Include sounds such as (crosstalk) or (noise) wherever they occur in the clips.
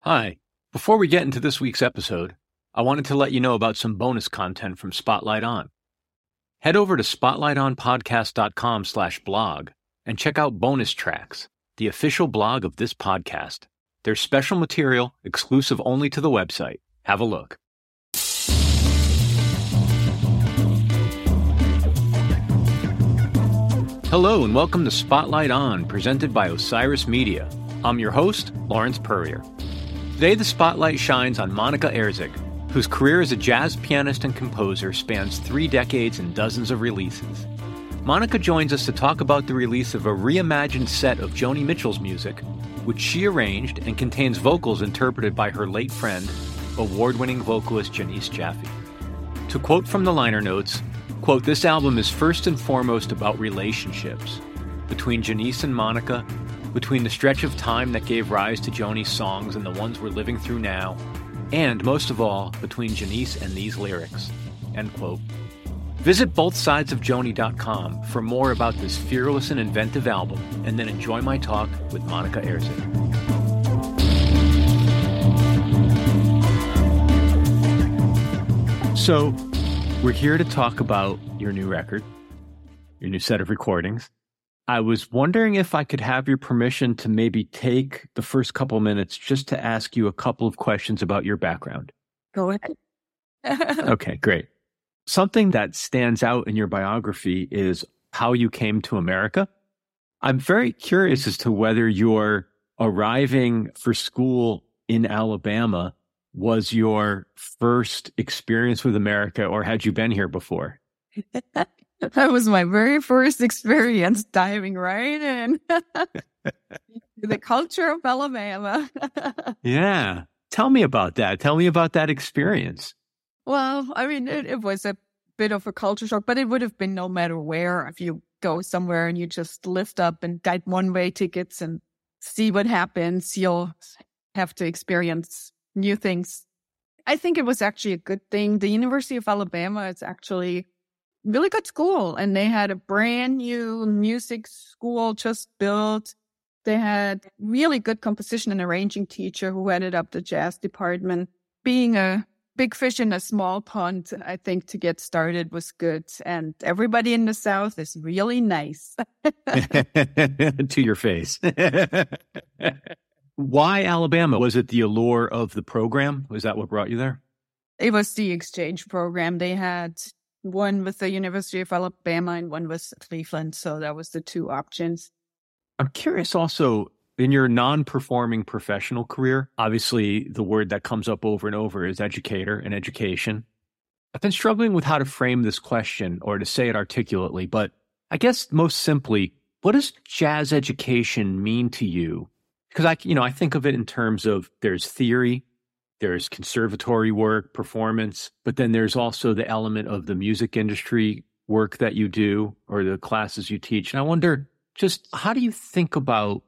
Hi. Before we get into this week's episode, I wanted to let you know about some bonus content from Spotlight On. Head over to spotlightonpodcast.com slash blog and check out bonus tracks, the official blog of this podcast. There's special material exclusive only to the website. Have a look. Hello and welcome to Spotlight On, presented by Osiris Media. I'm your host, Lawrence Peryer. Today, the spotlight shines on Monika Herzig, whose career as a jazz pianist and composer spans three decades and dozens of releases. Monika joins us to talk about the release of a reimagined set of Joni Mitchell's music, which she arranged and contains vocals interpreted by her late friend, award winning vocalist Janiece Jaffe. To quote from the liner notes, quote, this album is first and foremost about relationships between Janiece and Monika, between the stretch of time that gave rise to Joni's songs and the ones we're living through now, and most of all, between Janiece and these lyrics. End quote. Visit bothsidesofjoni.com for more about this fearless and inventive album, and then enjoy my talk with Monika Herzig. So, we're here to talk about your new record, your new set of recordings. I was wondering if I could have your permission to maybe take the first couple minutes just to ask you a couple of questions about your background. Go ahead. (laughs) okay, great. Something that stands out in your biography is how you came to America. I'm very curious as to whether your arriving for school in Alabama was your first experience with America or had you been here before? (laughs) that was my very first experience diving right in (laughs) the culture of Alabama. (laughs) yeah. Tell me about that. Tell me about that experience. Well, I mean, it, it, was a bit of a culture shock, but it would have been no matter where. If you go somewhere and you just lift up and get one way tickets and see what happens, you'll have to experience new things. I think it was actually a good thing. The University of Alabama is actually really good school and they had a brand new music school just built. They had really good composition and arranging teacher who headed up the jazz department. Being a big fish in a small pond, I think to get started was good. And everybody in the South is really nice. (laughs) (laughs) to your face. (laughs) Why Alabama? Was it the allure of the program? Was that what brought you there? It was the exchange program. They had one with the University of Alabama and one with Cleveland. So that was the two options. I'm curious also in your non performing professional career, obviously the word that comes up over and over is educator and education. I've been struggling with how to frame this question or to say it articulately, but I guess most simply, what does jazz education mean to you? Because I, you know, I think of it in terms of there's theory, there's conservatory work, performance, but then there's also the element of the music industry work that you do or the classes you teach. And I wonder just how do you think about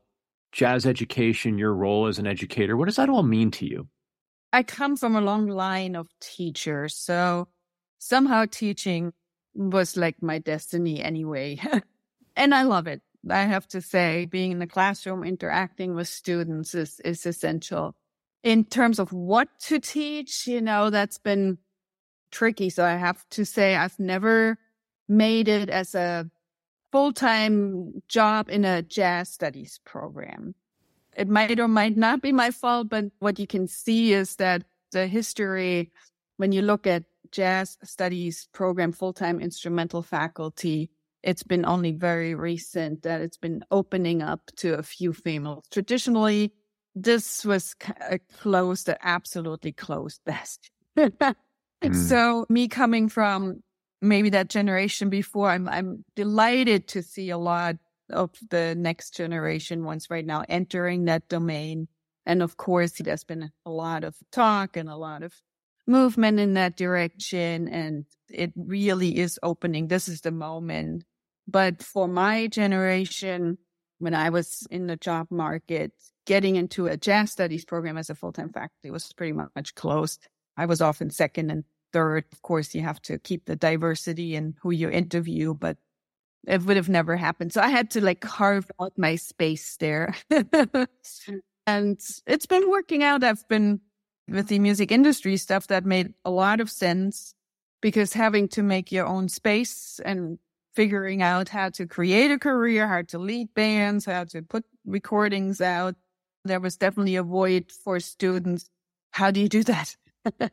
jazz education, your role as an educator? What does that all mean to you? I come from a long line of teachers. So somehow teaching was like my destiny anyway. (laughs) and I love it. I have to say, being in the classroom, interacting with students is, is essential in terms of what to teach, you know, that's been tricky. So I have to say I've never made it as a full-time job in a jazz studies program. It might or might not be my fault, but what you can see is that the history, when you look at jazz studies program, full-time instrumental faculty, it's been only very recent that it's been opening up to a few females. Traditionally, this was a closed, absolutely closed (laughs) best. mm. So me coming from maybe that generation before, I'm I'm delighted to see a lot of the next generation ones right now entering that domain. And of course, there's been a lot of talk and a lot of movement in that direction. And it really is opening. This is the moment. But for my generation, when I was in the job market, getting into a jazz studies program as a full time faculty was pretty much closed. I was often second and third. Of course, you have to keep the diversity in who you interview, but it would have never happened. So I had to like carve out my space there. (laughs) Mm. and it's been working out. I've been with the music industry stuff that made a lot of sense because having to make your own space and figuring out how to create a career, how to lead bands, how to put recordings out, there was definitely a void for students. How do you do that? (laughs)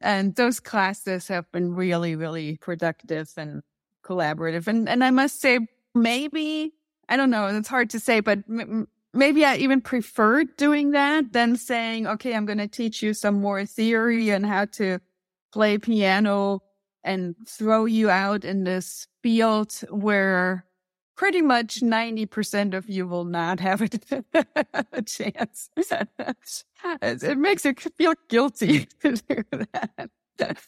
and those classes have been really, really productive and collaborative. And, and I must say, maybe, I don't know, it's hard to say, but m- maybe I even preferred doing that than saying, okay, I'm going to teach you some more theory and how to play piano and throw you out in this field where pretty much 90% of you will not have (laughs) a chance. it makes you feel guilty (laughs) to do that.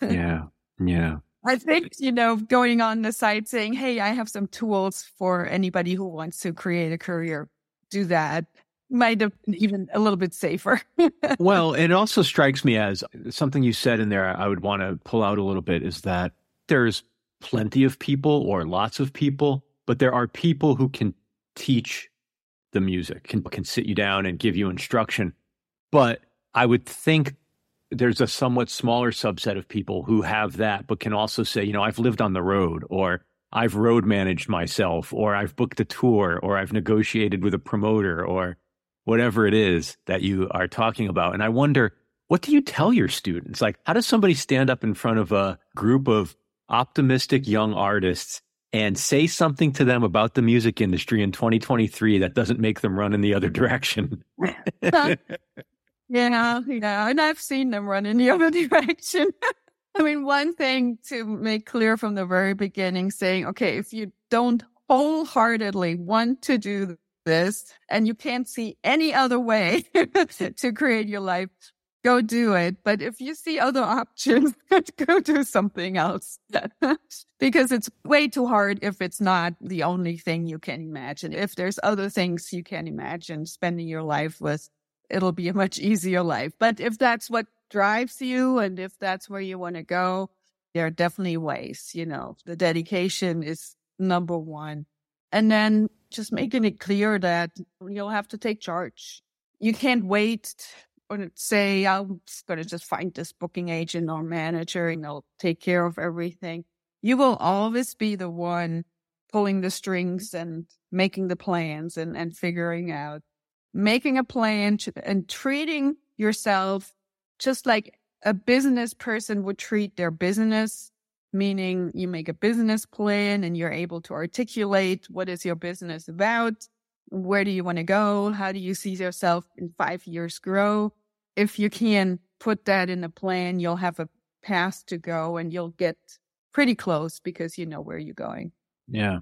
yeah. Yeah. I think, you know, going on the site saying, Hey, I have some tools for anybody who wants to create a career, do that might have been even a little bit safer. (laughs) well, it also strikes me as something you said in there, I would want to pull out a little bit is that there's plenty of people or lots of people but there are people who can teach the music, can, can sit you down and give you instruction. But I would think there's a somewhat smaller subset of people who have that, but can also say, you know, I've lived on the road or I've road managed myself or I've booked a tour or I've negotiated with a promoter or whatever it is that you are talking about. And I wonder, what do you tell your students? Like, how does somebody stand up in front of a group of optimistic young artists and say something to them about the music industry in 2023 that doesn't make them run in the other (laughs) direction. yeah, yeah. And I've seen them run in the other (laughs) direction. I mean, one thing to make clear from the very beginning saying, okay, if you don't wholeheartedly want to do this and you can't see any other way (laughs) to create your life, go do it. But if you see other options, (laughs) go do something else (laughs) because it's way too hard if it's not the only thing you can imagine. If there's other things you can imagine spending your life with, it'll be a much easier life. But if that's what drives you and if that's where you want to go, there are definitely ways, you know, the dedication is number one. And then just making it clear that you'll have to take charge. You can't wait and say, I'm going to just find this booking agent or manager and they'll take care of everything. You will always be the one pulling the strings and making the plans and, and figuring out, making a plan to, and treating yourself just like a business person would treat their business, meaning you make a business plan and you're able to articulate what is your business about? Where do you want to go? How do you see yourself in five years grow? If you can put that in a plan, you'll have a path to go and you'll get pretty close because you know where you're going. Yeah.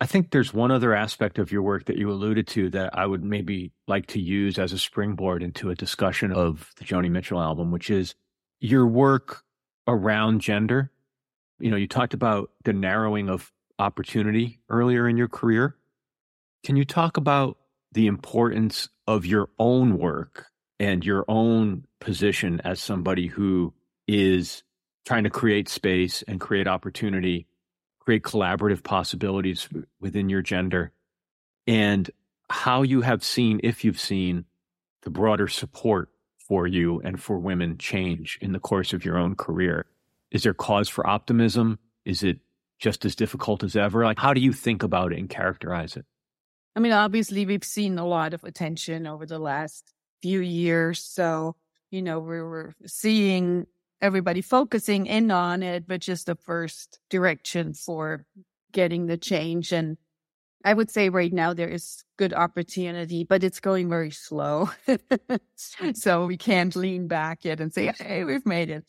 I think there's one other aspect of your work that you alluded to that I would maybe like to use as a springboard into a discussion of the Joni Mitchell album, which is your work around gender. You know, you talked about the narrowing of opportunity earlier in your career. Can you talk about the importance of your own work and your own position as somebody who is trying to create space and create opportunity, create collaborative possibilities within your gender, and how you have seen, if you've seen, the broader support for you and for women change in the course of your own career. Is there cause for optimism? Is it just as difficult as ever? Like, how do you think about it and characterize it? I mean, obviously, we've seen a lot of attention over the last few years. So, you know, we were seeing everybody focusing in on it, but just the first direction for getting the change. And I would say right now there is good opportunity, but it's going very slow. (laughs) so we can't lean back yet and say, hey, we've made it.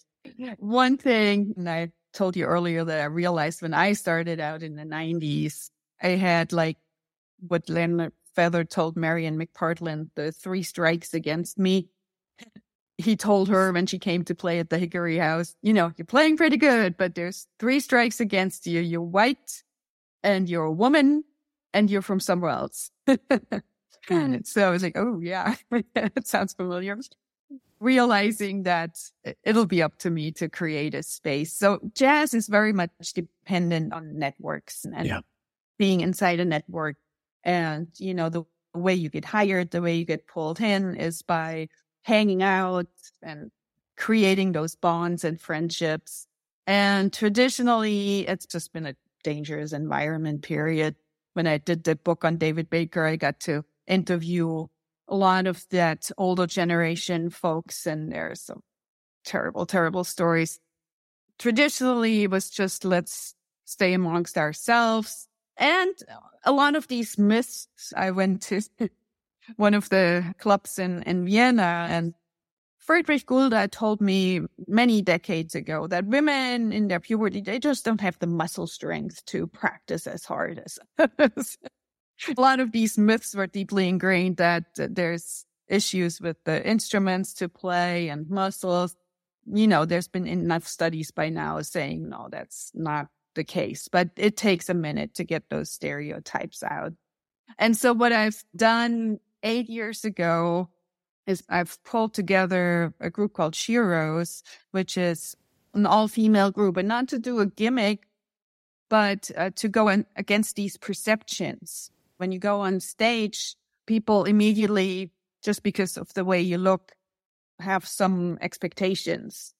One thing, and I told you earlier that I realized when I started out in the 90s, I had like what Leonard Feather told Marion McPartland the three strikes against me. He told her when she came to play at the Hickory House, you know, you're playing pretty good, but there's three strikes against you. You're white and you're a woman and you're from somewhere else. (laughs) And hmm. so I was like, oh, yeah, (laughs) that sounds familiar. realizing that it'll be up to me to create a space. So jazz is very much dependent on networks and yeah. being inside a network. And, you know, the way you get hired, the way you get pulled in is by hanging out and creating those bonds and friendships. And traditionally, it's just been a dangerous environment, period. When I did the book on David Baker, I got to interview a lot of that older generation folks, and there's some terrible, terrible stories. Traditionally, it was just let's stay amongst ourselves. And a lot of these myths, I went to (laughs) one of the clubs in, in Vienna and Friedrich Gulda told me many decades ago that women in their puberty, they just don't have the muscle strength to practice as hard as (laughs) a lot of these myths were deeply ingrained that there's issues with the instruments to play and muscles. You know, there's been enough studies by now saying, no, that's not the case, but it takes a minute to get those stereotypes out. And so what I've done eight years ago is I've pulled together a group called Sheroes, which is an all female group, and not to do a gimmick, but uh, to go in against these perceptions. When you go on stage, people immediately, just because of the way you look, have some expectations.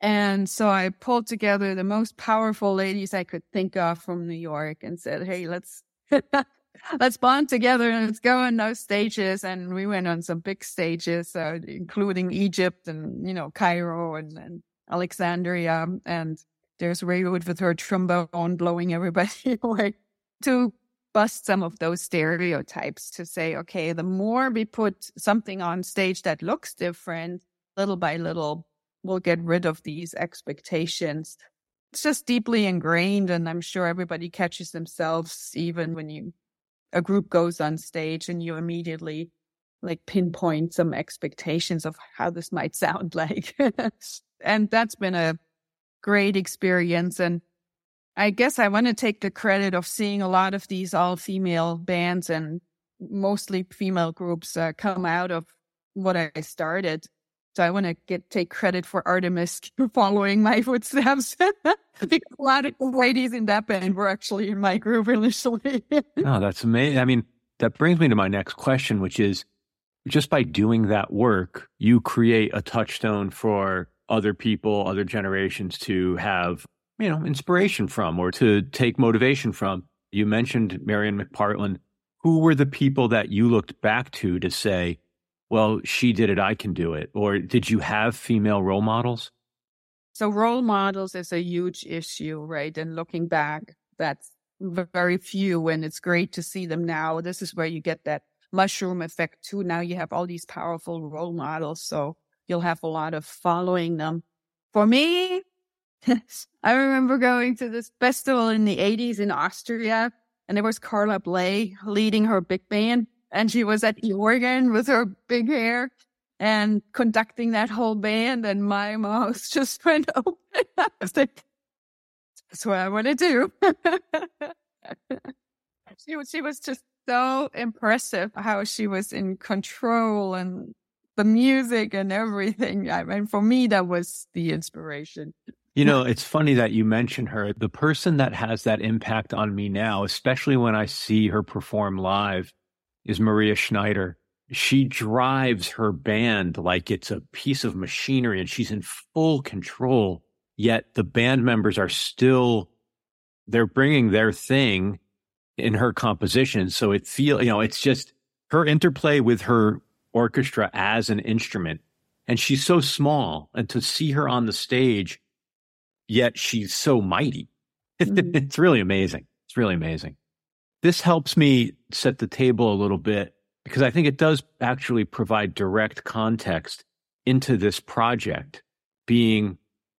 And so I pulled together the most powerful ladies I could think of from New York and said, Hey, let's (laughs) let's bond together and let's go on those stages. And we went on some big stages, uh, including Egypt and, you know, Cairo and, and Alexandria. And there's Reut with her trombone blowing everybody (laughs) away to bust some of those stereotypes to say, okay, the more we put something on stage that looks different, little by little, we'll get rid of these expectations. It's just deeply ingrained. And I'm sure everybody catches themselves even when you a group goes on stage and you immediately like pinpoint some expectations of how this might sound (laughs) like. and that's been a great experience. And I guess I want to take the credit of seeing a lot of these all female bands and mostly female groups uh, come out of what I started. So I want to get take credit for Artemis (laughs) following my footsteps. (laughs) a lot of ladies in that band were actually in my group initially. (laughs) oh, that's amazing. I mean, that brings me to my next question, which is just by doing that work, you create a touchstone for other people, other generations to have, you know, inspiration from or to take motivation from. You mentioned Marion McPartland. Who were the people that you looked back to to say, well, she did it, I can do it? Or did you have female role models? So, role models is a huge issue, right? And looking back, that's very few, and it's great to see them now. This is where you get that mushroom effect too. Now you have all these powerful role models, so you'll have a lot of following them. For me, (laughs) I remember going to this festival in the 80s in Austria, and there was Carla Bley leading her big band and she was at the organ with her big hair and conducting that whole band and my mouth (laughs) just went open. I was like, that's what I want to do. (laughs) she was, she was just so impressive how she was in control and the music and everything. I mean, for me, that was the inspiration. You know, it's funny that you mention her. The person that has that impact on me now, especially when I see her perform live, is Maria Schneider. She drives her band like it's a piece of machinery and she's in full control. Yet the band members are still, they're bringing their thing in her composition. So it feel, you know, it's just her interplay with her orchestra as an instrument. And she's so small and to see her on the stage, yet she's so mighty. (laughs) Mm-hmm. it's really amazing. It's really amazing. This helps me set the table a little bit because I think it does actually provide direct context into this project being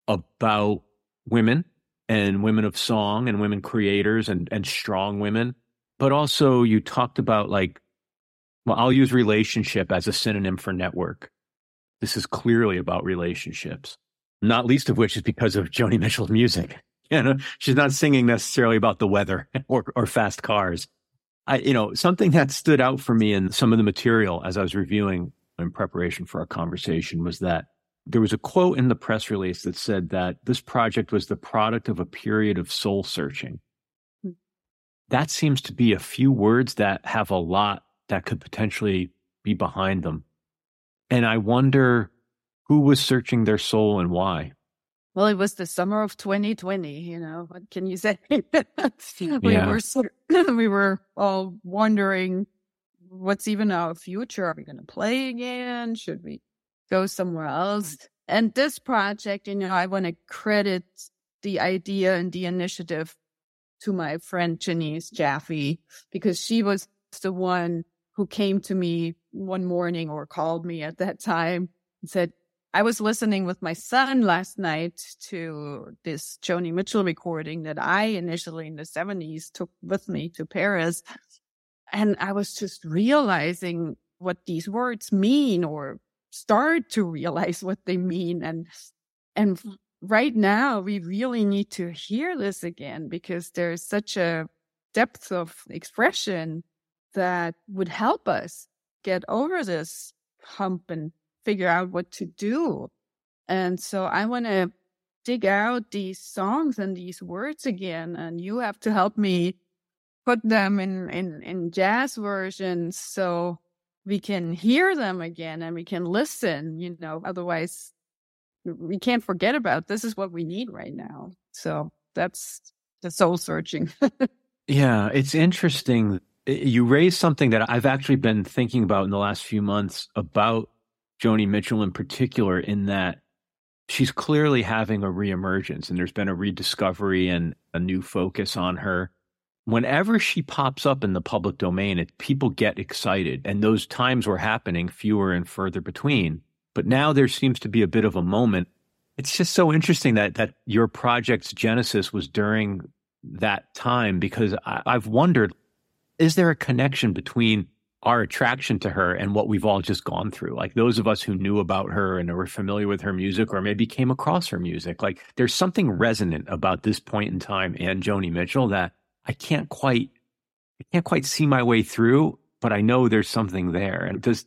about women and women of song and women creators and, and strong women. But also, you talked about like, well, I'll use relationship as a synonym for network. This is clearly about relationships, not least of which is because of Joni Mitchell's music. You know, she's not singing necessarily about the weather (laughs) or, or fast cars. I, you know, something that stood out for me in some of the material as I was reviewing in preparation for our conversation was that there was a quote in the press release that said that this project was the product of a period of soul searching. Hmm. That seems to be a few words that have a lot that could potentially be behind them. And I wonder who was searching their soul and why. Well, it was the summer of 2020, you know, what can you say? (laughs) we yeah. were (laughs) we were all wondering what's even our future? Are we going to play again? Should we go somewhere else? And this project, you know, I want to credit the idea and the initiative to my friend Janiece Jaffe because she was the one who came to me one morning or called me at that time and said, I was listening with my son last night to this Joni Mitchell recording that I initially in the 70s took with me to Paris. And I was just realizing what these words mean or start to realize what they mean. And, and right now we really need to hear this again because there's such a depth of expression that would help us get over this hump and figure out what to do. And so I want to dig out these songs and these words again. And you have to help me put them in, in, in jazz versions so we can hear them again and we can listen, you know, otherwise we can't forget about this is what we need right now. So that's the soul searching. (laughs) yeah, it's interesting. Eh, you raised something that I've actually been thinking about in the last few months about Joni Mitchell in particular, in that she's clearly having a reemergence and there's been a rediscovery and a new focus on her whenever she pops up in the public domain, it, people get excited. And those times were happening fewer and further between. But now there seems to be a bit of a moment. It's just so interesting that that your project's genesis was during that time because I, I've wondered, is there a connection between our attraction to her and what we've all just gone through. Like those of us who knew about her and were familiar with her music or maybe came across her music. Like there's something resonant about this point in time and Joni Mitchell that I can't quite I can't quite see my way through, but I know there's something there. And does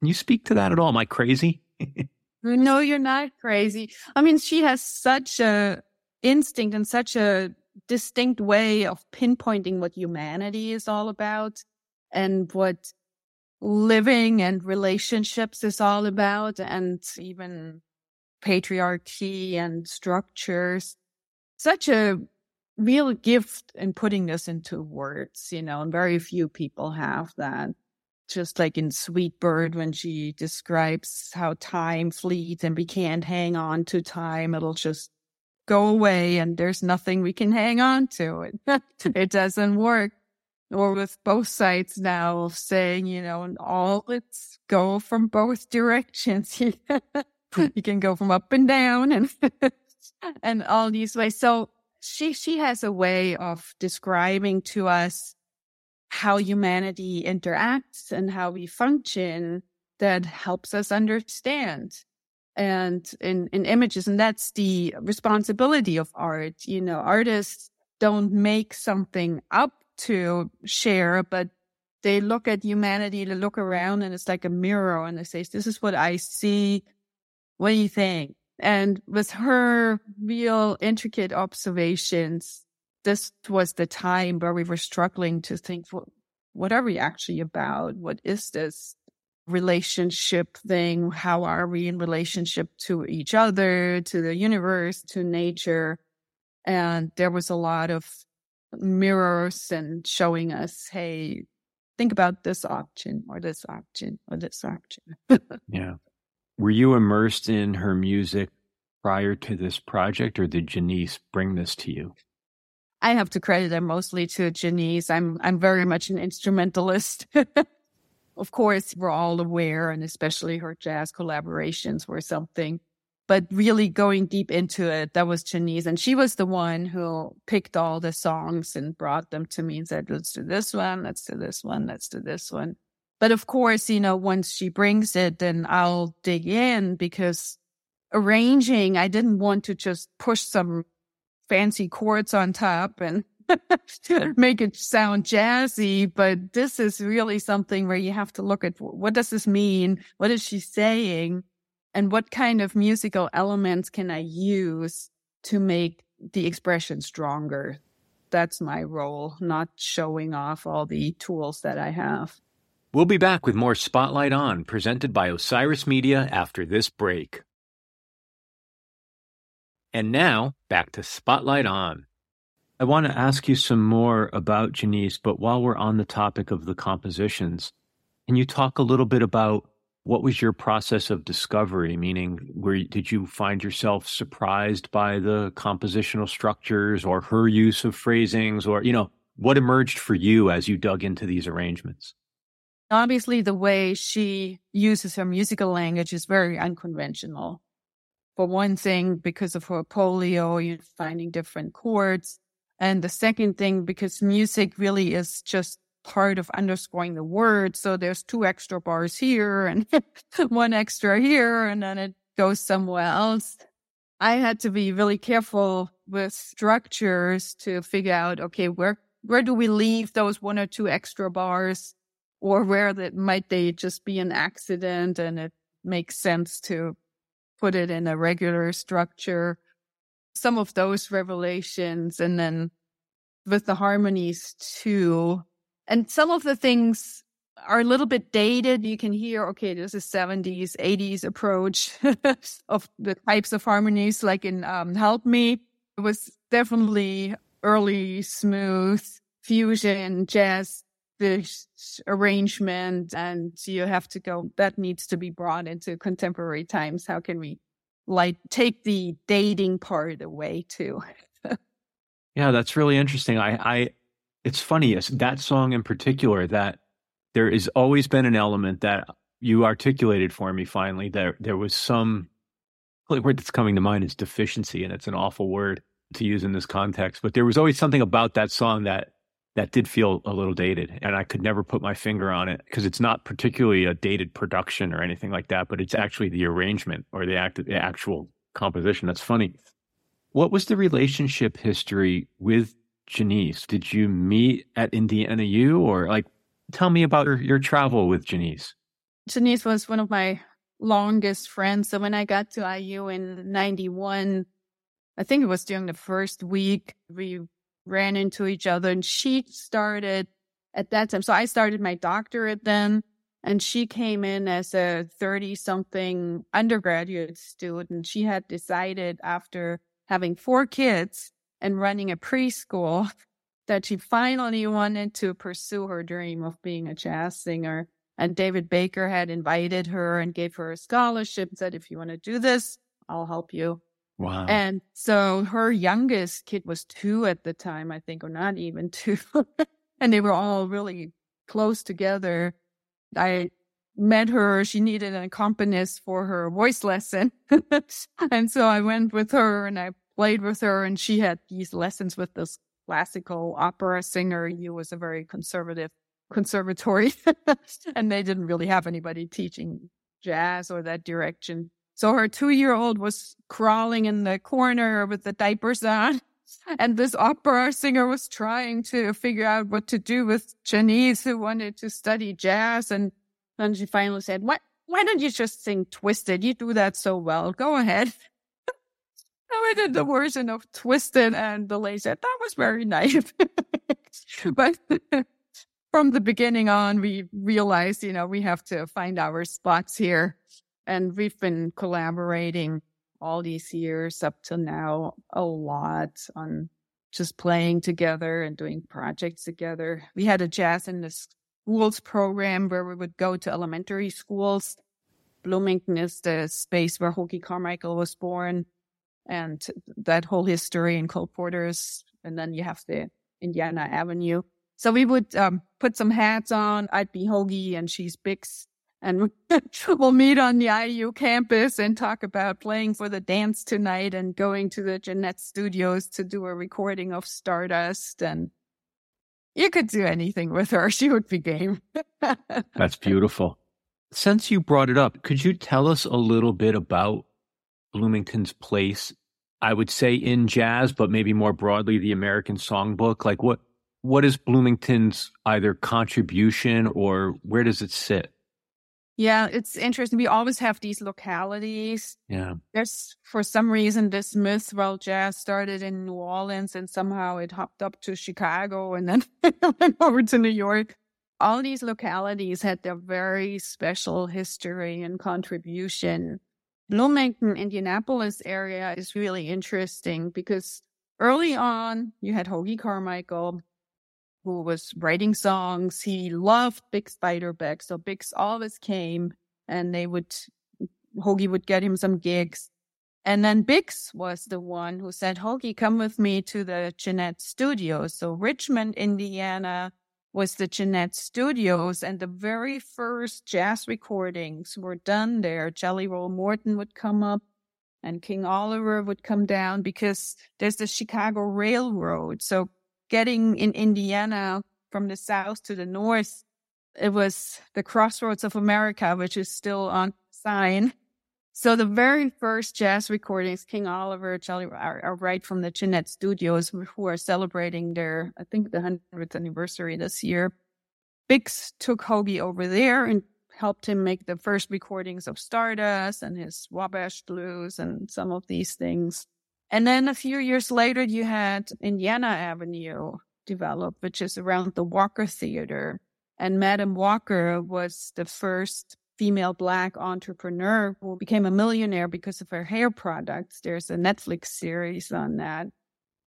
can you speak to that at all? Am I crazy? (laughs) no, you're not crazy. I mean, she has such a instinct and such a distinct way of pinpointing what humanity is all about and what living and relationships is all about and even patriarchy and structures. Such a real gift in putting this into words, you know, and very few people have that. Just like in Sweet Bird, when she describes how time fleets and we can't hang on to time, it'll just go away and there's nothing we can hang on to. It, (laughs) it doesn't work. Or with both sides now saying, you know, and all let's go from both directions. (laughs) Hmm. you can go from up and down and (laughs) and all these ways. So she she has a way of describing to us how humanity interacts and how we function that helps us understand and in, in images and that's the responsibility of art you know artists don't make something up to share but they look at humanity they look around and it's like a mirror and they say this is what i see what do you think and with her real intricate observations, this was the time where we were struggling to think, what, what are we actually about? What is this relationship thing? How are we in relationship to each other, to the universe, to nature? And there was a lot of mirrors and showing us, hey, think about this option or this option or this option. (laughs) yeah. Were you immersed in her music prior to this project, or did Janiece bring this to you? I have to credit them mostly to Janiece. I'm I'm very much an instrumentalist. (laughs) of course, we're all aware, and especially her jazz collaborations were something. But really going deep into it, that was Janiece. And she was the one who picked all the songs and brought them to me and said, let's do this one, let's do this one, let's do this one. But of course, you know, once she brings it, then I'll dig in because arranging, I didn't want to just push some fancy chords on top and (laughs) make it sound jazzy, but this is really something where you have to look at what does this mean? What is she saying? And what kind of musical elements can I use to make the expression stronger? That's my role, not showing off all the tools that I have. We'll be back with more Spotlight On, presented by Osiris Media after this break. And now, back to Spotlight On. I want to ask you some more about Janiece, but while we're on the topic of the compositions, can you talk a little bit about what was your process of discovery? Meaning, where did you find yourself surprised by the compositional structures or her use of phrasings, or you know, what emerged for you as you dug into these arrangements? Obviously, the way she uses her musical language is very unconventional. For one thing, because of her polio, you're finding different chords. And the second thing, because music really is just part of underscoring the word. So there's two extra bars here and (laughs) one extra here, and then it goes somewhere else. I had to be really careful with structures to figure out, okay, where, where do we leave those one or two extra bars or where that might they just be an accident and it makes sense to put it in a regular structure. Some of those revelations and then with the harmonies too. And some of the things are a little bit dated. You can hear, okay, there's a 70s, 80s approach (laughs) of the types of harmonies, like in um, Help Me. It was definitely early, smooth fusion, jazz, this arrangement. And you have to go, that needs to be brought into contemporary times. How can we like take the dating part away too? (laughs) yeah, that's really interesting. I, I, it's funny yes, that song in particular that there has always been an element that you articulated for me finally that there was some the word that's coming to mind is deficiency and it's an awful word to use in this context but there was always something about that song that that did feel a little dated and i could never put my finger on it because it's not particularly a dated production or anything like that but it's actually the arrangement or the, act, the actual composition. That's funny. What was the relationship history with Janiece? Did you meet at Indiana U or like tell me about your, your travel with Janiece? Janiece was one of my longest friends. So when I got to IU in 91, I think it was during the first week, we ran into each other and she started at that time. So I started my doctorate then and she came in as a 30 something undergraduate student. She had decided after having four kids and running a preschool (laughs) that she finally wanted to pursue her dream of being a jazz singer. And David Baker had invited her and gave her a scholarship, said, if you want to do this, I'll help you. Wow. And so her youngest kid was two at the time, I think, or not even (laughs) two. and they were all really close together. I met her. She needed an accompanist for her voice lesson. (laughs) and so I went with her and I played with her and she had these lessons with this classical opera singer. He was a very conservative conservatory (laughs) and they didn't really have anybody teaching jazz or that direction. So her two year old was crawling in the corner with the diapers on. (laughs) And this opera singer was trying to figure out what to do with Janiece, who wanted to study jazz. And then she finally said, What? Why don't you just sing Twisted? You do that so well. Go ahead. I did the version of Twisted, and the said that was very (laughs) nice. but (laughs) from the beginning on, we realized, you know, we have to find our spots here. And we've been collaborating all these years up to now a lot on just playing together and doing projects together. We had a jazz in the schools program where we would go to elementary schools. Bloomington is the space where Hoagy Carmichael was born and that whole history in Cole Porter's. And then you have the Indiana Avenue. So we would um, put some hats on. I'd be Hoagy and she's Bix. And (laughs) we'll meet on the IU campus and talk about playing for the dance tonight and going to the Gennett studios to do a recording of Stardust. And you could do anything with her. (laughs) She would be game. That's beautiful. Since you brought it up, could you tell us a little bit about Bloomington's place I would say in jazz, but maybe more broadly the American songbook? Like what what is Bloomington's either contribution or where does it sit? Yeah, it's interesting. We always have these localities. Yeah. There's, for some reason, this myth, well, jazz started in New Orleans and somehow it hopped up to Chicago and then (laughs) went over to New York. All these localities had their very special history and contribution. Bloomington, Indianapolis area is really interesting because early on, you had Hoagy Carmichael, who was writing songs. He loved Bix Beiderbecke. So Bix always came and they would, Hoagy would get him some gigs. And then Bix was the one who said, Hoagy, come with me to the Gennett Studios. So Richmond, Indiana was the Gennett Studios and the very first jazz recordings were done there. Jelly Roll Morton would come up and King Oliver would come down because there's the Chicago Railroad. So getting in Indiana from the south to the north, it was the crossroads of America, which is still on sign. So the very first jazz recordings, King Oliver, Charlie, are, are right from the Gennett Studios, who are celebrating their, I think, the 100th anniversary this year. Bix took Hoagy over there and helped him make the first recordings of Stardust and his Wabash Blues and some of these things. And then a few years later, you had Indiana Avenue develop, which is around the Walker Theater. And Madam Walker was the first female black entrepreneur who became a millionaire because of her hair products. There's a Netflix series on that.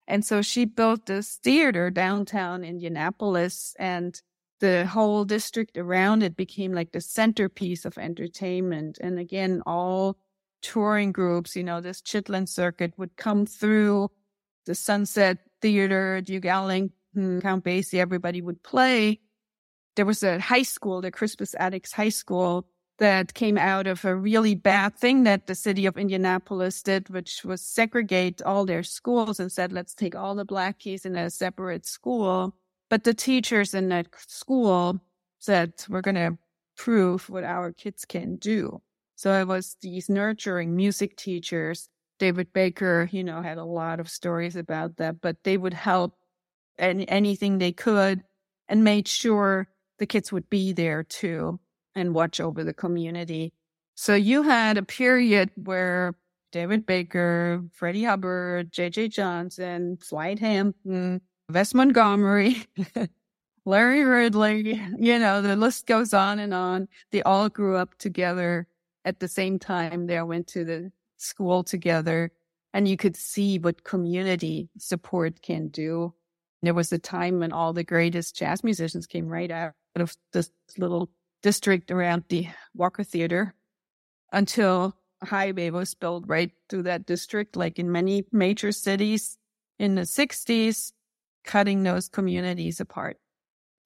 And so she built this theater downtown Indianapolis and the whole district around it became like the centerpiece of entertainment. And again, all touring groups, you know, this Chitlin circuit would come through the Sunset Theater, Duke Ellington, Count Basie, everybody would play. There was a high school, the Crispus Attucks High School, that came out of a really bad thing that the city of Indianapolis did, which was segregate all their schools and said, let's take all the black kids in a separate school. But the teachers in that school said, we're going to prove what our kids can do. So it was these nurturing music teachers. David Baker, you know, had a lot of stories about that, but they would help and anything they could and made sure the kids would be there too and watch over the community. So you had a period where David Baker, Freddie Hubbard, J.J. Johnson, Slide Hampton, Wes Montgomery, (laughs) Larry Ridley, you know, the list goes on and on. They all grew up together at the same time they all went to the school together and you could see what community support can do. There was a time when all the greatest jazz musicians came right out of this little district around the Walker Theater until a highway was built right through that district, like in many major cities in the 60s, cutting those communities apart.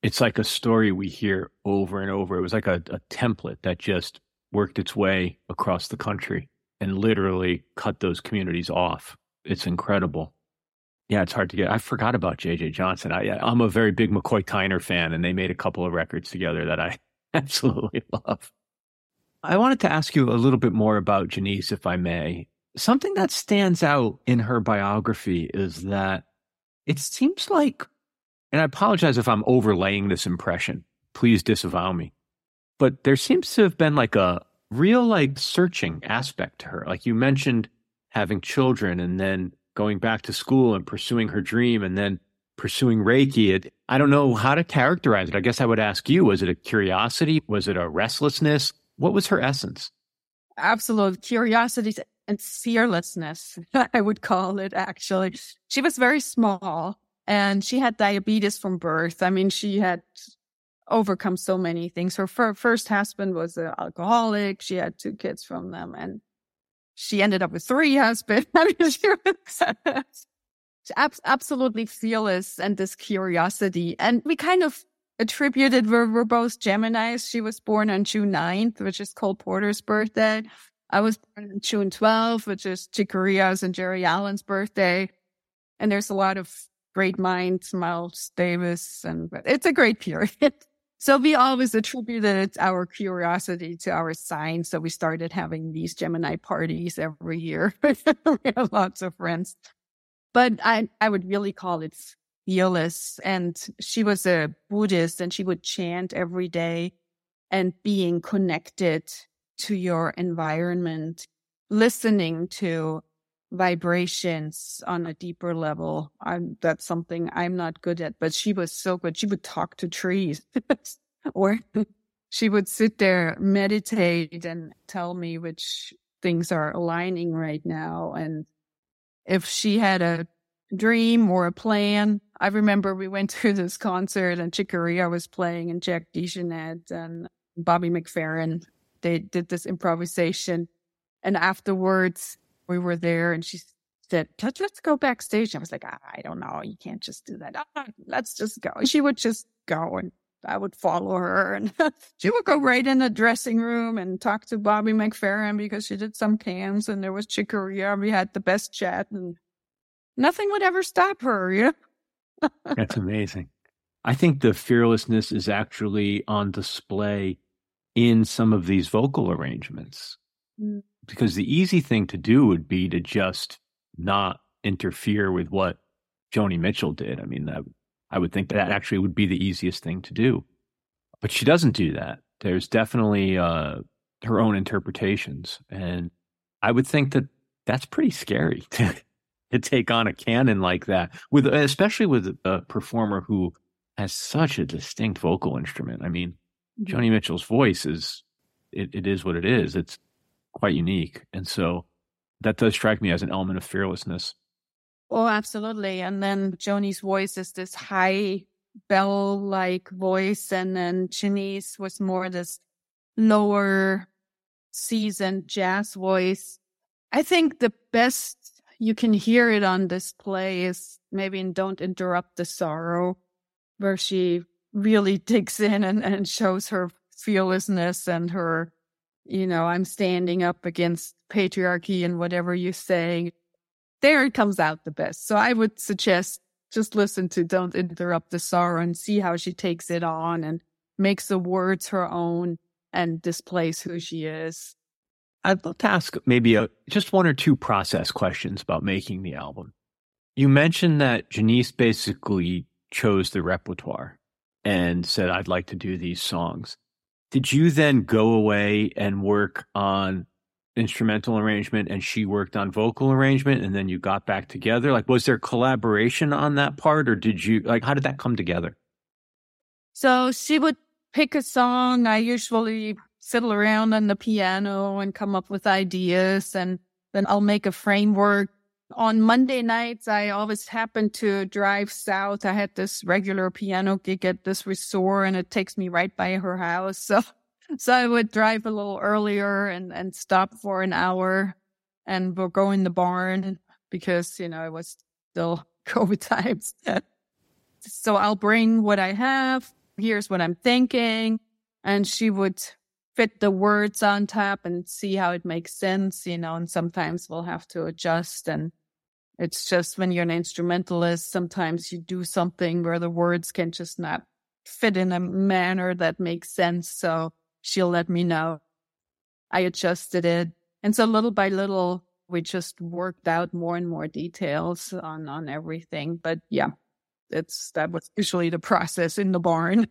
It's like a story we hear over and over. It was like a, a template that just worked its way across the country and literally cut those communities off. It's incredible. Yeah, it's hard to get. I forgot about JJ Johnson. I, I'm a very big McCoy Tyner fan, and they made a couple of records together that I (laughs) absolutely love. I wanted to ask you a little bit more about Janiece, if I may. Something that stands out in her biography is that it seems like, and I apologize if I'm overlaying this impression. Please disavow me but there seems to have been like a real like searching aspect to her. Like you mentioned having children and then going back to school and pursuing her dream and then pursuing Reiki. It, I don't know how to characterize it. I guess I would ask you, was it a curiosity? Was it a restlessness? What was her essence? Absolute curiosity and fearlessness, (laughs) I would call it actually. She was very small and she had diabetes from birth. I mean, she had overcome so many things. Her first husband was an alcoholic. She had two kids from them and she ended up with three husbands. (laughs) I mean, she absolutely fearless and this curiosity. And we kind of attributed, we're, we're both Geminis. She was born on June 9th, which is Cole Porter's birthday. I was born on June 12th, which is Chick Corea's and Geri Allen's birthday. And there's a lot of great minds, Miles Davis, and it's a great period. (laughs) So we always attributed our curiosity to our sign. So we started having these Gemini parties every year. (laughs) we have lots of friends. But I, I would really call it fearless. And she was a Buddhist and she would chant every day and being connected to your environment, listening to vibrations on a deeper level. I'm, that's something I'm not good at, but she was so good. She would talk to trees (laughs) or she would sit there, meditate and tell me which things are aligning right now. And if she had a dream or a plan, I remember we went (laughs) to this concert and Chick Corea was playing and Jack DeJohnette and Bobby McFerrin. They did this improvisation. And afterwards, we were there and she said, let's go backstage. I was like, I don't know. You can't just do that. Ah, let's just go. She would just go and I would follow her and (laughs) she would go right in the dressing room and talk to Bobby McFerrin because she did some cans and there was Chick Corea. We had the best chat and nothing would ever stop her. You know? (laughs) That's amazing. I think the fearlessness is actually on display in some of these vocal arrangements. Mm because the easy thing to do would be to just not interfere with what Joni Mitchell did. I mean, that, I would think that actually would be the easiest thing to do. But she doesn't do that. There's definitely uh, her own interpretations. And I would think that that's pretty scary (laughs) to, to take on a canon like that, with especially with a performer who has such a distinct vocal instrument. I mean, mm-hmm. Joni Mitchell's voice is it, it is what it is. It's quite unique. And so that does strike me as an element of fearlessness. Oh, absolutely. And then Joni's voice is this high bell like voice. And then Janiece was more this lower seasoned jazz voice. I think the best you can hear it on display is maybe in Don't Interrupt the Sorrow, where she really (laughs) digs in and, and shows her fearlessness and her you know, I'm standing up against patriarchy and whatever you say, there it comes out the best. So I would suggest just listen to Don't Interrupt the Sorrow and see how she takes it on and makes the words her own and displays who she is. I'd love to ask maybe a, just one or two process questions about making the album. You mentioned that Janiece basically chose the repertoire and said, I'd like to do these songs. Did you then go away and work on instrumental arrangement and she worked on vocal arrangement and then you got back together? Like, was there collaboration on that part or did you, like, how did that come together? So she would pick a song. I usually fiddle around on the piano and come up with ideas and then I'll make a framework on Monday nights, I always happen to drive south. I had this regular piano gig at this resort and it takes me right by her house. (laughs) So, so I would drive a little earlier and, and stop for an hour and we'll go in the barn because, you know, it was still (laughs) COVID times. so I'll bring what I have. Here's what I'm thinking. And she would fit the words on top and see how it makes sense, you know, and sometimes we'll have to adjust and it's just when you're an instrumentalist, sometimes you do something where the words can just not fit in a manner that makes sense. So she'll let me know. I adjusted it. And so little by little, we just worked out more and more details on, on everything. But yeah, it's, that was usually the process in the barn.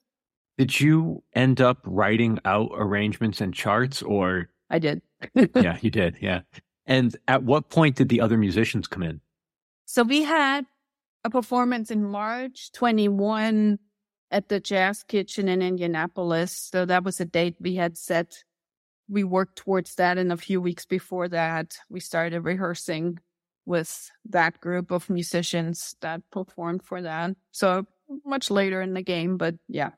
(laughs) did you end up writing out arrangements and charts or? I did. yeah, (laughs) you did. Yeah. And at what point did the other musicians come in? So we had a performance in March 21 at the Jazz Kitchen in Indianapolis. So that was a date we had set. We worked towards that. And a few weeks before that, we started rehearsing with that group of musicians that performed for that. So much later in the game, but yeah.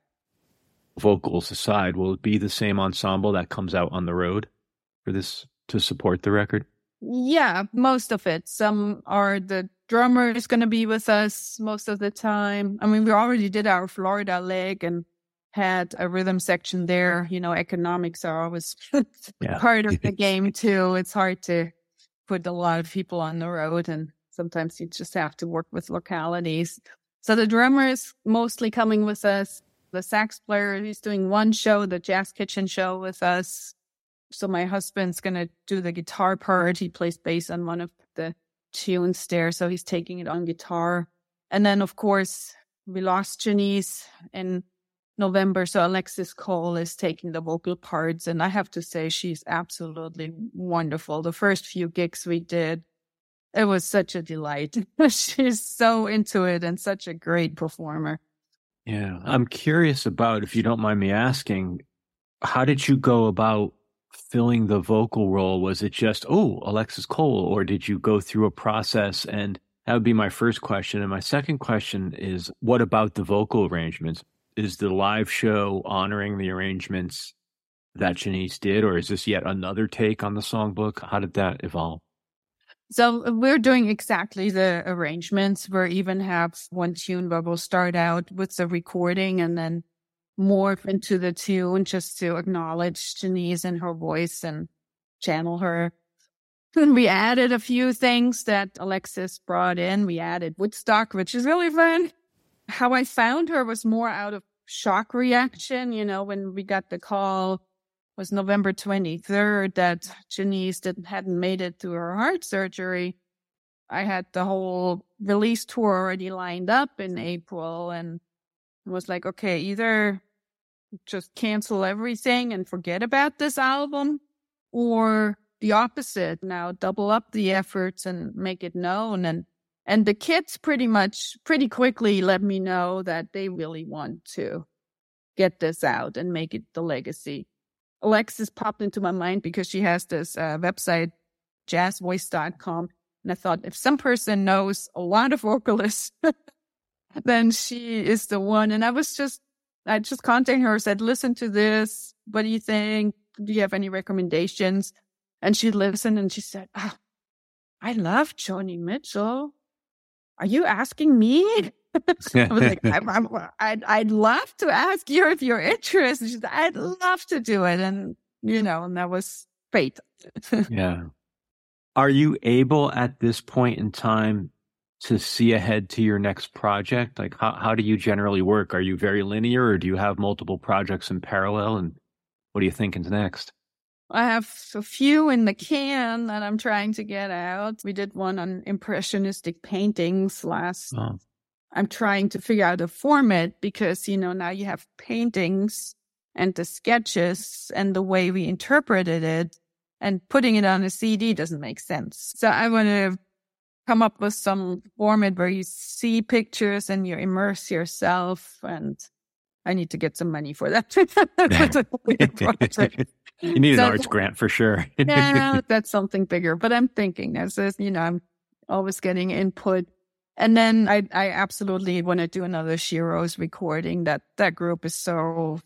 Vocals aside, will it be the same ensemble that comes out on the road for this to support the record? Yeah, most of it. Some are the drummer is going to be with us most of the time. I mean, we already did our Florida leg and had a rhythm section there. You know, economics are always (laughs) yeah. part of the (laughs) game too. It's hard to put a lot of people on the road and sometimes you just have to work with localities. So the drummer is mostly coming with us. the sax player. He's doing one show, the Jazz Kitchen show with us. So my husband's to do the guitar part. He plays bass on one of the tunes there. So he's taking it on guitar. And then, of course, we lost Janiece in November. So Alexis Cole is taking the vocal parts. And I have to say, she's absolutely wonderful. The first few gigs we did, it was such a delight. (laughs) she's so into it and such a great performer. Yeah. I'm curious about, if you don't mind me asking, how did you go about filling the vocal role? Was it just, oh, Alexis Cole, or did you go through a process? And that would be my first question. And my second question is, what about the vocal arrangements? Is the live show honoring the arrangements that Janiece did, or is this yet another take on the songbook? How did that evolve? So we're doing exactly the arrangements. We even have one tune where we'll start out with the recording and then morph into the tune just to acknowledge Janiece and her voice and channel her. And we added a few things that Alexis brought in. We added Woodstock, which is really fun. How I found her was more out of shock reaction. You know, when we got the call was November 23rd that Janiece didn't, hadn't made it to her heart surgery. I had the whole release tour already lined up in April and was like, okay, either just cancel everything and forget about this album or the opposite now double up the efforts and make it known and and the kids pretty much pretty quickly let me know that they really want to get this out and make it the legacy Alexis popped into my mind because she has this uh, website, jazzvoice.com. And I thought if some person knows a lot of vocalists, (laughs) then she is the one. And I was just, I just contacted her, said, listen to this. What do you think? Do you have any recommendations? And she listened and she said, oh, I love Joni Mitchell. Are you asking me? (laughs) I was like, I'm, I'm, I'd, I'd love to ask you if you're interested. Said, I'd love to do it. And, you know, and that was fate. (laughs) yeah. Are you able at this point in time to see ahead to your next project? Like, how, how do you generally work? Are you very linear or do you have multiple projects in parallel? And what are you thinking next? I have a few in the can that I'm trying to get out. We did one on impressionistic paintings last oh. I'm trying to figure out a format because, you know, now you have paintings and the sketches and the way we interpreted it and putting it on a CD doesn't make sense. So I want to come up with some format where you see pictures and you immerse yourself and I need to get some money for that. (laughs) (laughs) you need so, an arts grant for sure. yeah, (laughs) that's something bigger. But I'm thinking as you know, I'm always getting input and then I, I absolutely want to do another Sheroes recording. That that group is so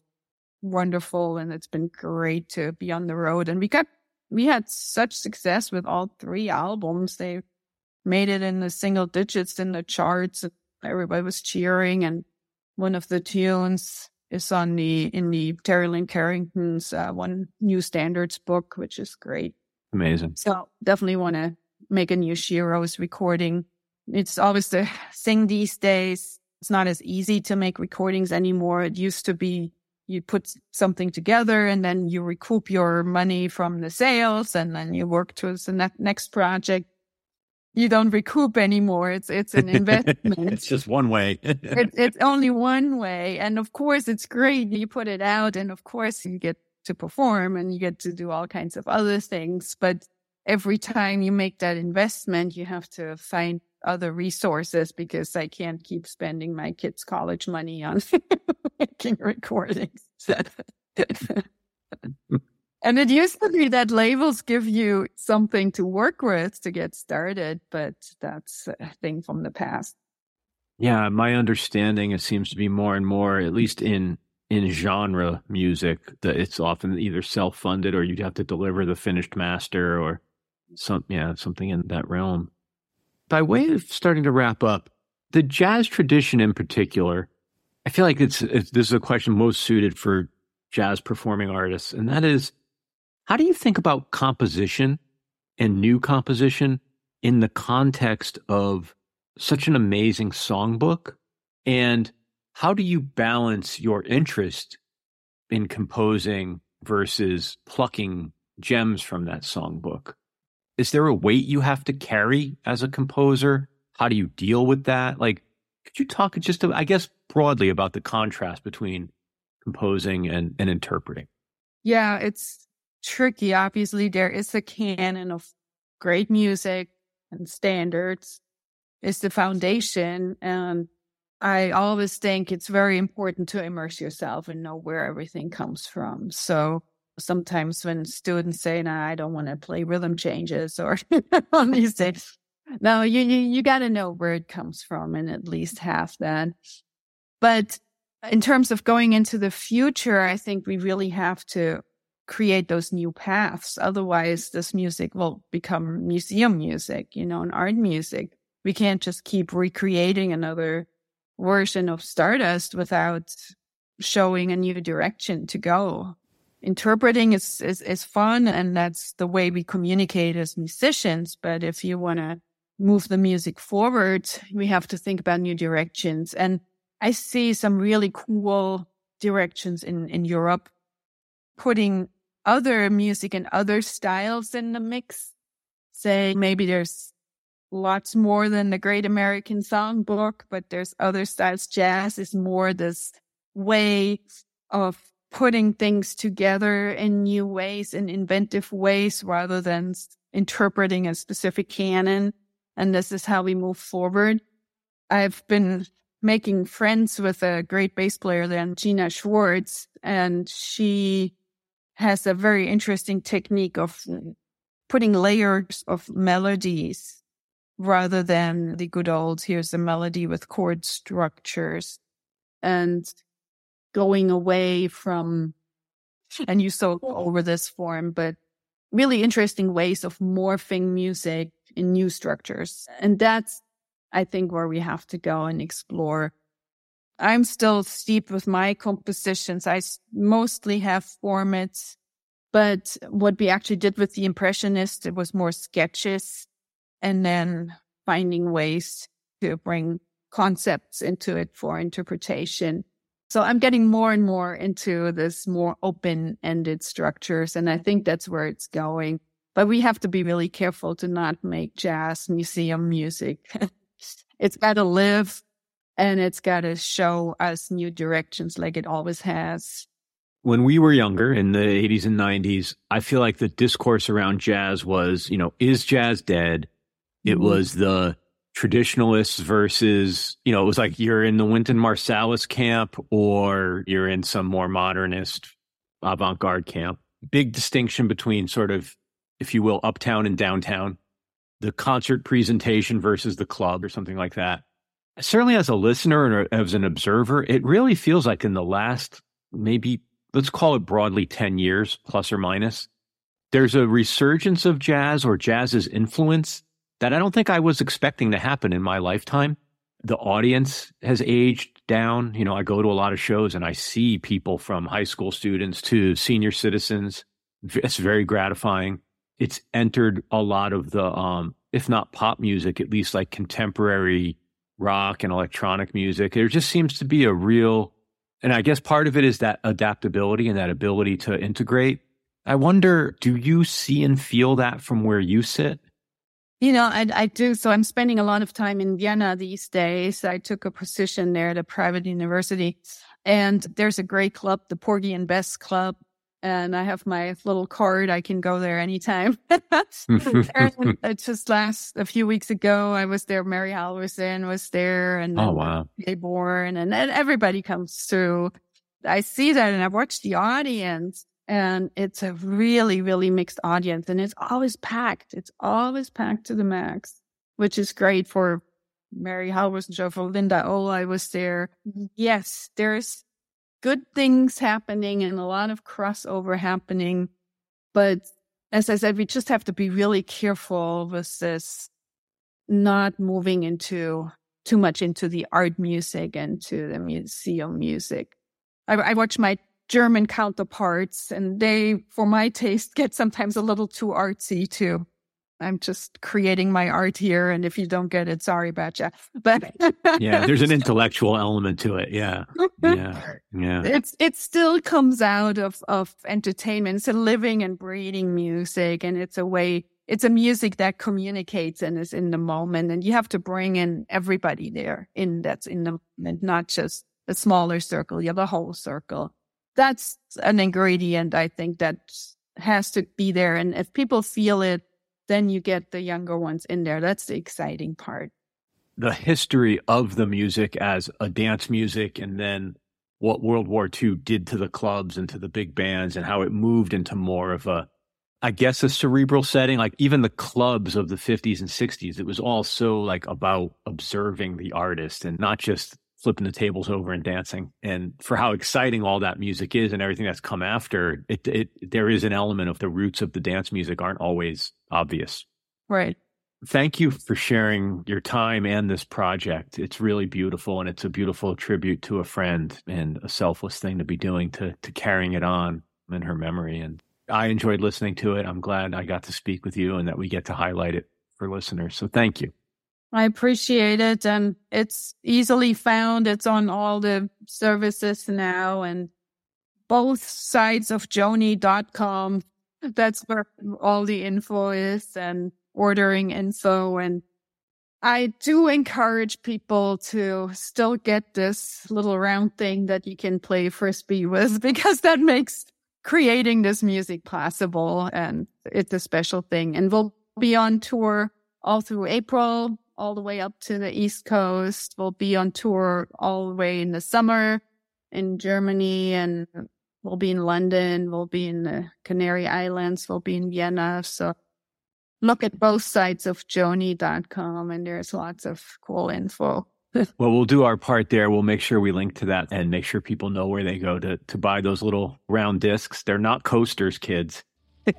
wonderful, and it's been great to be on the road. And we got we had such success with all three albums. They made it in the single digits in the charts. Everybody was cheering, and one of the tunes is on the in the Terri Lyne Carrington's uh, one new standards book, which is great. Amazing. So definitely want to make a new Sheroes recording it's always the thing these days. It's not as easy to make recordings anymore. It used to be you put something together and then you recoup your money from the sales and then you work towards the ne- next project. You don't recoup anymore. It's it's an investment. (laughs) it's just one way. (laughs) it, it's only one way, and of course, it's great. You put it out, and of course, you get to perform and you get to do all kinds of other things. But every time you make that investment, you have to find other resources because I can't keep spending my kids' college money on (laughs) making recordings. And it used to be that labels give you something to work with to get started, but that's a thing from the past. Yeah, my understanding it seems to be more and more, at least in in genre music, that it's often either self funded or you'd have to deliver the finished master or some yeah something in that realm by way of starting to wrap up, the jazz tradition in particular, I feel like it's, it's this is a question most suited for jazz performing artists, and that is, how do you think about composition and new composition in the context of such an amazing songbook? And how do you balance your interest in composing versus plucking gems from that songbook? Is there a weight you have to carry as a composer? How do you deal with that? Like, could you talk just, I guess, broadly about the contrast between composing and, and interpreting? Yeah, it's tricky. Obviously, there is a canon of great music and standards is the foundation. And I always think it's very important to immerse yourself and know where everything comes from. So sometimes when students say, "No, I don't want to play rhythm changes," or (laughs) on these days, no, you you, you got to know where it comes from and at least have that. But in terms of going into the future, I think we really have to create those new paths. Otherwise, this music will become museum music, you know, and art music. We can't just keep recreating another version of Stardust without showing a new direction to go. Interpreting is, is, is fun and that's the way we communicate as musicians. But if you want to move the music forward, we have to think about new directions. And I see some really cool directions in, in Europe putting other music and other styles in the mix. Say maybe there's lots more than the Great American Songbook, but there's other styles. Jazz is more this way of putting things together in new ways, in inventive ways, rather than interpreting a specific canon. And this is how we move forward. I've been making friends with a great bass player then, Gina Schwartz, and she has a very interesting technique of putting layers of melodies rather than the good old here's a melody with chord structures and going away from and you saw over this form but really interesting ways of morphing music in new structures. And that's i think where we have to go and explore I'm still steep with my compositions. I mostly have formats, but what we actually did with the Impressionist, it was more sketches and then finding ways to bring concepts into it for interpretation. So I'm getting more and more into this more open ended structures. And I think that's where it's going. But we have to be really careful to not make jazz museum music. (laughs) it's got to live and it's got to show us new directions like it always has. When we were younger in the 80s and 90s, I feel like the discourse around jazz was, you know, is jazz dead? It mm-hmm. was the traditionalists versus, you know, it was like you're in the Wynton Marsalis camp or you're in some more modernist avant garde camp. Big distinction between sort of, if you will, uptown and downtown, the concert presentation versus the club or something like that certainly as a listener and as an observer, it really feels like in the last maybe, let's call it broadly 10 years, plus or minus, there's a resurgence of jazz or jazz's influence that I don't think I was expecting to happen in my lifetime. The audience has aged down. You know, I go to a lot of shows and I see people from high school students to senior citizens. It's very gratifying. It's entered a lot of the, um, if not pop music, at least like contemporary rock and electronic music. There just seems to be a real, and I guess part of it is that adaptability and that ability to integrate. I wonder, do you see and feel that from where you sit? You know, I, I do. So I'm spending a lot of time in Vienna these days. I took a position there at a private university. And there's a great club, the Porgy and Bess Club, and I have my little card. I can go there anytime. (laughs) (laughs) it just last a few weeks ago. I was there. Mary Halvorson was there, and oh wow, Born, and, and everybody comes through. I see that, and I watch the audience, and it's a really, really mixed audience, and it's always packed. It's always packed to the max, which is great for Mary Halvorson show for Linda Oh, I was there. Mm-hmm. Yes, there's good things happening and a lot of crossover happening. But as I said, we just have to be really careful with this, not moving into too much into the art music and to the museum music. I, I watch my German counterparts and they, for my taste, (laughs) get sometimes a little too artsy too. I'm just creating my art here. And if you don't get it, sorry about (laughs) you. But yeah, there's an (laughs) intellectual element to it. Yeah. (laughs) Yeah. Yeah. It's, it still comes out of, of entertainment. It's a living and breathing music. And it's a way, it's a music that communicates and is in the moment. And you have to bring in everybody there in that's in the moment, not just a smaller circle. You have a whole circle. That's an ingredient I think that has to be there. And if people feel it, then you get the younger ones in there. That's the exciting part. The history of the music as a dance music and then what World War II did to the clubs and to the big bands and how it moved into more of a, I guess, a cerebral setting. Like even the clubs of the 50s and 60s, it was all so like about observing the artist and not just flipping the tables over and dancing. And for how exciting all that music is and everything that's come after, it, it there is an element of the roots of the dance music aren't always obvious. Right. Thank you for sharing your time and this project. It's really beautiful and it's a beautiful tribute to a friend and a selfless thing to be doing to to carrying it on in her memory. And I enjoyed listening to it. I'm glad I got to speak with you and that we get to highlight it for listeners. So thank you. I appreciate it. And it's easily found. It's on all the services now and both sides of joni.com. That's where all the info is and ordering info. And I do encourage people to still get this little round thing that you can play frisbee with (laughs) because that makes creating this music possible. And it's a special thing. And we'll be on tour all through April all the way up to the East Coast. We'll be on tour all the way in the summer in Germany and we'll be in London. We'll be in the Canary Islands. We'll be in Vienna. So look at both sides of joni.com and there's lots of cool info. (laughs) well, we'll do our part there. We'll make sure we link to that and make sure people know where they go to, to buy those little round discs. They're not coasters, kids. (laughs)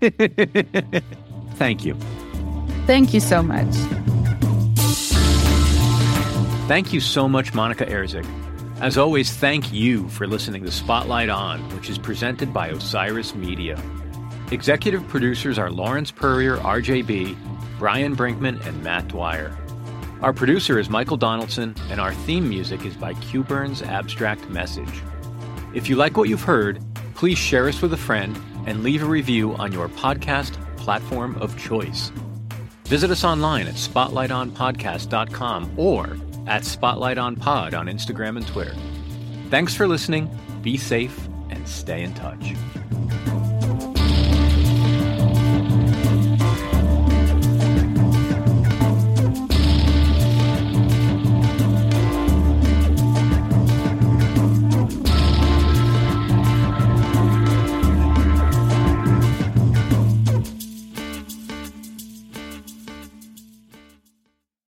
Thank you. Thank you so much. Thank you so much, Monika Herzig. As always, thank you for listening to Spotlight On, which is presented by Osiris Media. Executive producers are Lawrence Peryer, RJB, Brian Brinkman, and Matt Dwyer. Our producer is Michael Donaldson, and our theme music is by Q Abstract Message. If you like what you've heard, please share us with a friend and leave a review on your podcast platform of choice. Visit us online at spotlightonpodcast.com or at Spotlight on Pod on Instagram and Twitter. Thanks for listening, be safe, and stay in touch.